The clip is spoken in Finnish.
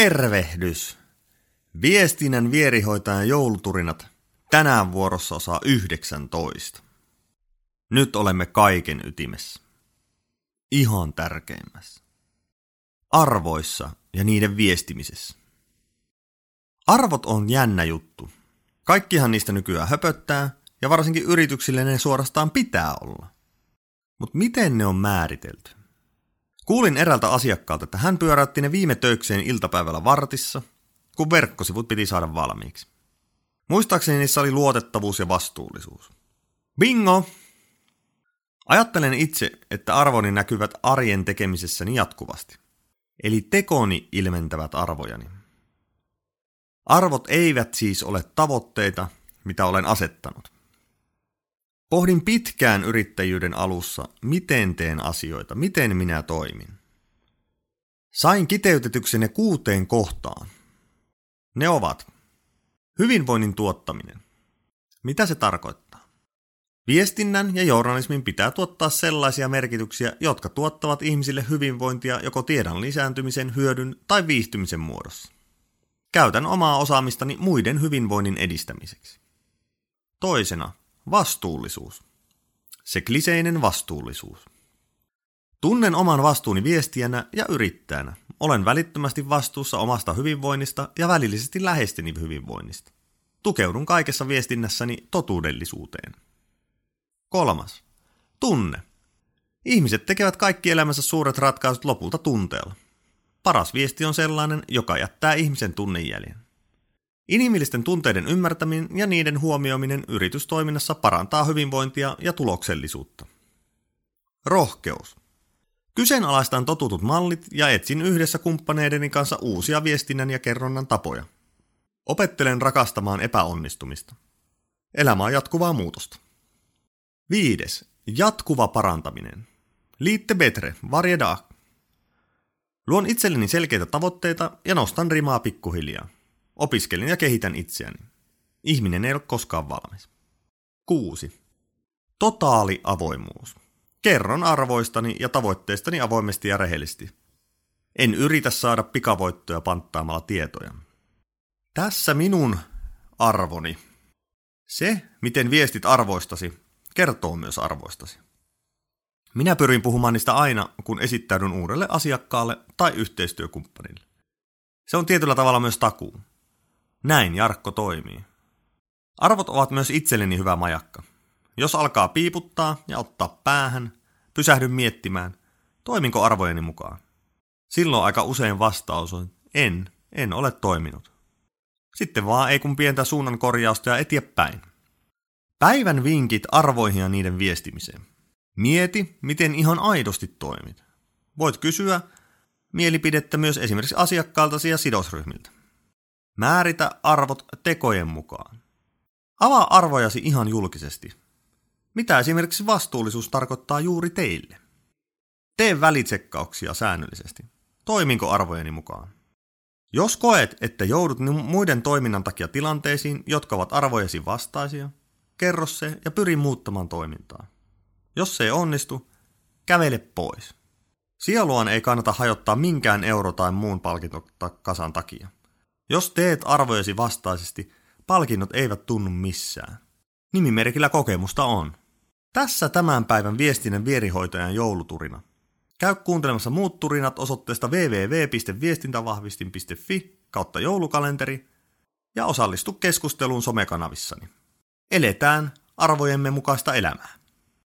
Tervehdys! Viestinnän vierihoitajan jouluturinat tänään vuorossa osaa 19. Nyt olemme kaiken ytimessä. Ihan tärkeimmässä. Arvoissa ja niiden viestimisessä. Arvot on jännä juttu. Kaikkihan niistä nykyään höpöttää, ja varsinkin yrityksille ne suorastaan pitää olla. Mutta miten ne on määritelty? Kuulin eräältä asiakkaalta, että hän pyöräytti ne viime töikseen iltapäivällä vartissa, kun verkkosivut piti saada valmiiksi. Muistaakseni niissä oli luotettavuus ja vastuullisuus. Bingo! Ajattelen itse, että arvoni näkyvät arjen tekemisessäni jatkuvasti. Eli tekoni ilmentävät arvojani. Arvot eivät siis ole tavoitteita, mitä olen asettanut. Pohdin pitkään yrittäjyyden alussa, miten teen asioita, miten minä toimin. Sain kiteytetyksi ne kuuteen kohtaan. Ne ovat hyvinvoinnin tuottaminen. Mitä se tarkoittaa? Viestinnän ja journalismin pitää tuottaa sellaisia merkityksiä, jotka tuottavat ihmisille hyvinvointia joko tiedon lisääntymisen, hyödyn tai viihtymisen muodossa. Käytän omaa osaamistani muiden hyvinvoinnin edistämiseksi. Toisena Vastuullisuus. Se kliseinen vastuullisuus. Tunnen oman vastuuni viestijänä ja yrittäjänä. Olen välittömästi vastuussa omasta hyvinvoinnista ja välillisesti läheisteni hyvinvoinnista. Tukeudun kaikessa viestinnässäni totuudellisuuteen. Kolmas. Tunne. Ihmiset tekevät kaikki elämänsä suuret ratkaisut lopulta tunteella. Paras viesti on sellainen, joka jättää ihmisen tunnejäljen. Inhimillisten tunteiden ymmärtäminen ja niiden huomioiminen yritystoiminnassa parantaa hyvinvointia ja tuloksellisuutta. Rohkeus. Kyseenalaistan totutut mallit ja etsin yhdessä kumppaneideni kanssa uusia viestinnän ja kerronnan tapoja. Opettelen rakastamaan epäonnistumista. Elämä on jatkuvaa muutosta. Viides. Jatkuva parantaminen. Liitte betre, varje dag. Luon itselleni selkeitä tavoitteita ja nostan rimaa pikkuhiljaa. Opiskelin ja kehitän itseäni. Ihminen ei ole koskaan valmis. 6. Totaali avoimuus. Kerron arvoistani ja tavoitteistani avoimesti ja rehellisesti. En yritä saada pikavoittoja panttaamalla tietoja. Tässä minun arvoni. Se, miten viestit arvoistasi, kertoo myös arvoistasi. Minä pyrin puhumaan niistä aina, kun esittäydyn uudelle asiakkaalle tai yhteistyökumppanille. Se on tietyllä tavalla myös takuu. Näin Jarkko toimii. Arvot ovat myös itselleni hyvä majakka. Jos alkaa piiputtaa ja ottaa päähän, pysähdyn miettimään, toiminko arvojeni mukaan. Silloin aika usein vastaus on, en, en ole toiminut. Sitten vaan ei kun pientä suunnan korjausta ja eteenpäin. Päivän vinkit arvoihin ja niiden viestimiseen. Mieti, miten ihan aidosti toimit. Voit kysyä mielipidettä myös esimerkiksi asiakkaaltasi ja sidosryhmiltä. Määritä arvot tekojen mukaan. Avaa arvojasi ihan julkisesti. Mitä esimerkiksi vastuullisuus tarkoittaa juuri teille? Tee välitsekkauksia säännöllisesti. Toiminko arvojeni mukaan? Jos koet, että joudut muiden toiminnan takia tilanteisiin, jotka ovat arvojesi vastaisia, kerro se ja pyri muuttamaan toimintaa. Jos se ei onnistu, kävele pois. Sieluaan ei kannata hajottaa minkään euro tai muun palkintokasan takia. Jos teet arvojesi vastaisesti, palkinnot eivät tunnu missään. Nimimerkillä kokemusta on. Tässä tämän päivän viestinnän vierihoitajan jouluturina. Käy kuuntelemassa muut turinat osoitteesta www.viestintävahvistin.fi kautta joulukalenteri ja osallistu keskusteluun somekanavissani. Eletään arvojemme mukaista elämää.